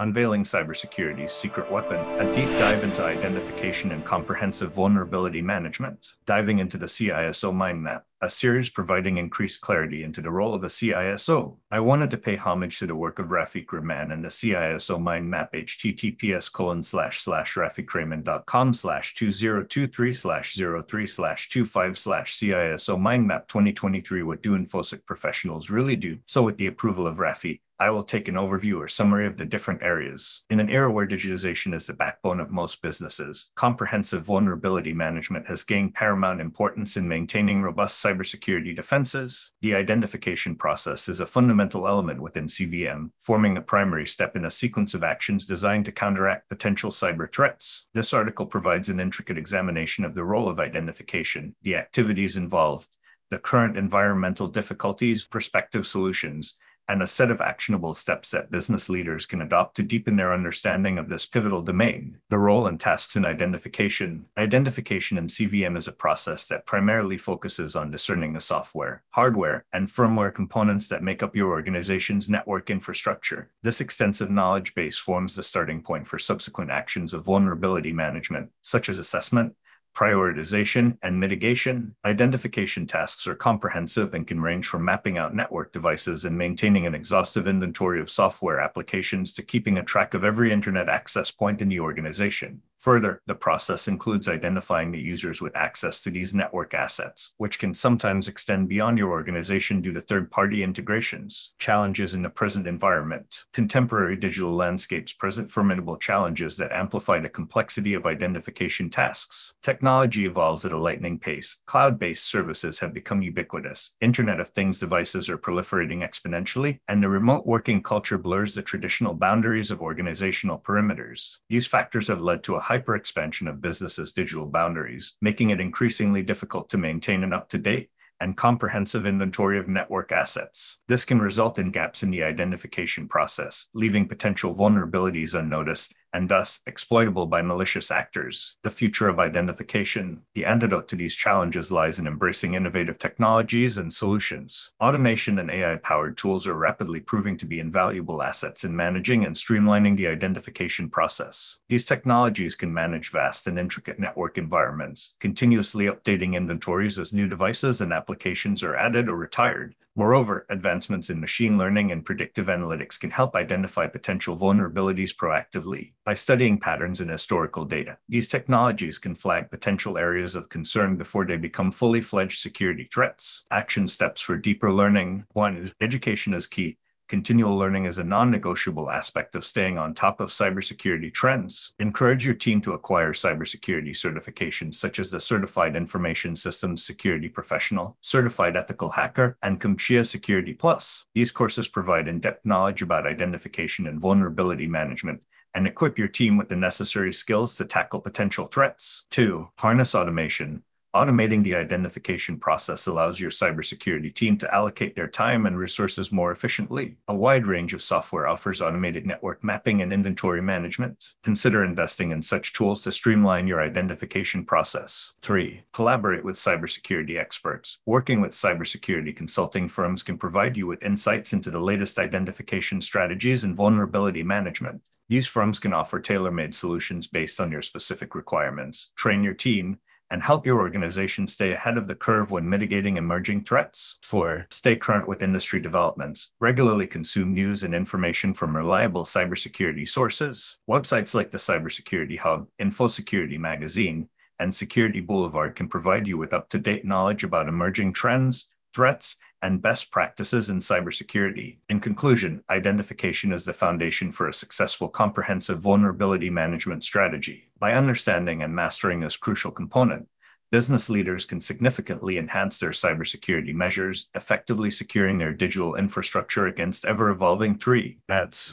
Unveiling Cybersecurity's Secret Weapon, a deep dive into identification and comprehensive vulnerability management, diving into the CISO mind map, a series providing increased clarity into the role of a CISO. I wanted to pay homage to the work of Rafeeq Rehman and the CISO mind map https colon slash slash rafeeqrehman.com slash 2023 slash 03 slash 25 slash CISO mind map 2023 what do InfoSec professionals really do. So with the approval of Rafeeq, I will take an overview or summary of the different areas. In an era where digitization is the backbone of most businesses, comprehensive vulnerability management has gained paramount importance in maintaining robust cybersecurity defenses. The identification process is a fundamental element within CVM, forming a primary step in a sequence of actions designed to counteract potential cyber threats. This article provides an intricate examination of the role of identification, the activities involved, the current environmental difficulties, prospective solutions, and a set of actionable steps that business leaders can adopt to deepen their understanding of this pivotal domain. The role and tasks in identification. Identification in CVM is a process that primarily focuses on discerning the software, hardware, and firmware components that make up your organization's network infrastructure. This extensive knowledge base forms the starting point for subsequent actions of vulnerability management, such as assessment, prioritization, and mitigation. Identification tasks are comprehensive and can range from mapping out network devices and maintaining an exhaustive inventory of software applications to keeping a track of every internet access point in the organization. Further, the process includes identifying the users with access to these network assets, which can sometimes extend beyond your organization due to third party integrations. Challenges in the present environment. Contemporary digital landscapes present formidable challenges that amplify the complexity of identification tasks. Technology evolves at a lightning pace. Cloud based services have become ubiquitous. Internet of Things devices are proliferating exponentially, and the remote working culture blurs the traditional boundaries of organizational perimeters. These factors have led to a hyperexpansion of businesses' digital boundaries, making it increasingly difficult to maintain an up to date and comprehensive inventory of network assets. This can result in gaps in the identification process, leaving potential vulnerabilities unnoticed and thus exploitable by malicious actors. The future of identification. The antidote to these challenges lies in embracing innovative technologies and solutions. Automation and AI powered tools are rapidly proving to be invaluable assets in managing and streamlining the identification process. These technologies can manage vast and intricate network environments, continuously updating inventories as new devices and applications are added or retired Moreover, advancements in machine learning and predictive analytics can help identify potential vulnerabilities proactively. By studying patterns in historical data, these technologies can flag potential areas of concern before they become fully fledged security threats. Action steps for deeper learning. One, education is key. Continual learning is a non negotiable aspect of staying on top of cybersecurity trends. Encourage your team to acquire cybersecurity certifications such as the Certified Information Systems Security Professional, Certified Ethical Hacker, and CompTIA Security Plus. These courses provide in depth knowledge about identification and vulnerability management and equip your team with the necessary skills to tackle potential threats. Two, harness automation. Automating the identification process allows your cybersecurity team to allocate their time and resources more efficiently. A wide range of software offers automated network mapping and inventory management. Consider investing in such tools to streamline your identification process. 3. Collaborate with cybersecurity experts. Working with cybersecurity consulting firms can provide you with insights into the latest identification strategies and vulnerability management. These firms can offer tailor made solutions based on your specific requirements, train your team, and help your organization stay ahead of the curve when mitigating emerging threats. Four, stay current with industry developments. Regularly consume news and information from reliable cybersecurity sources. Websites like the Cybersecurity Hub, InfoSecurity Magazine, and Security Boulevard can provide you with up to date knowledge about emerging trends, threats, and best practices in cybersecurity. In conclusion, identification is the foundation for a successful comprehensive vulnerability management strategy. By understanding and mastering this crucial component, business leaders can significantly enhance their cybersecurity measures, effectively securing their digital infrastructure against ever evolving threats.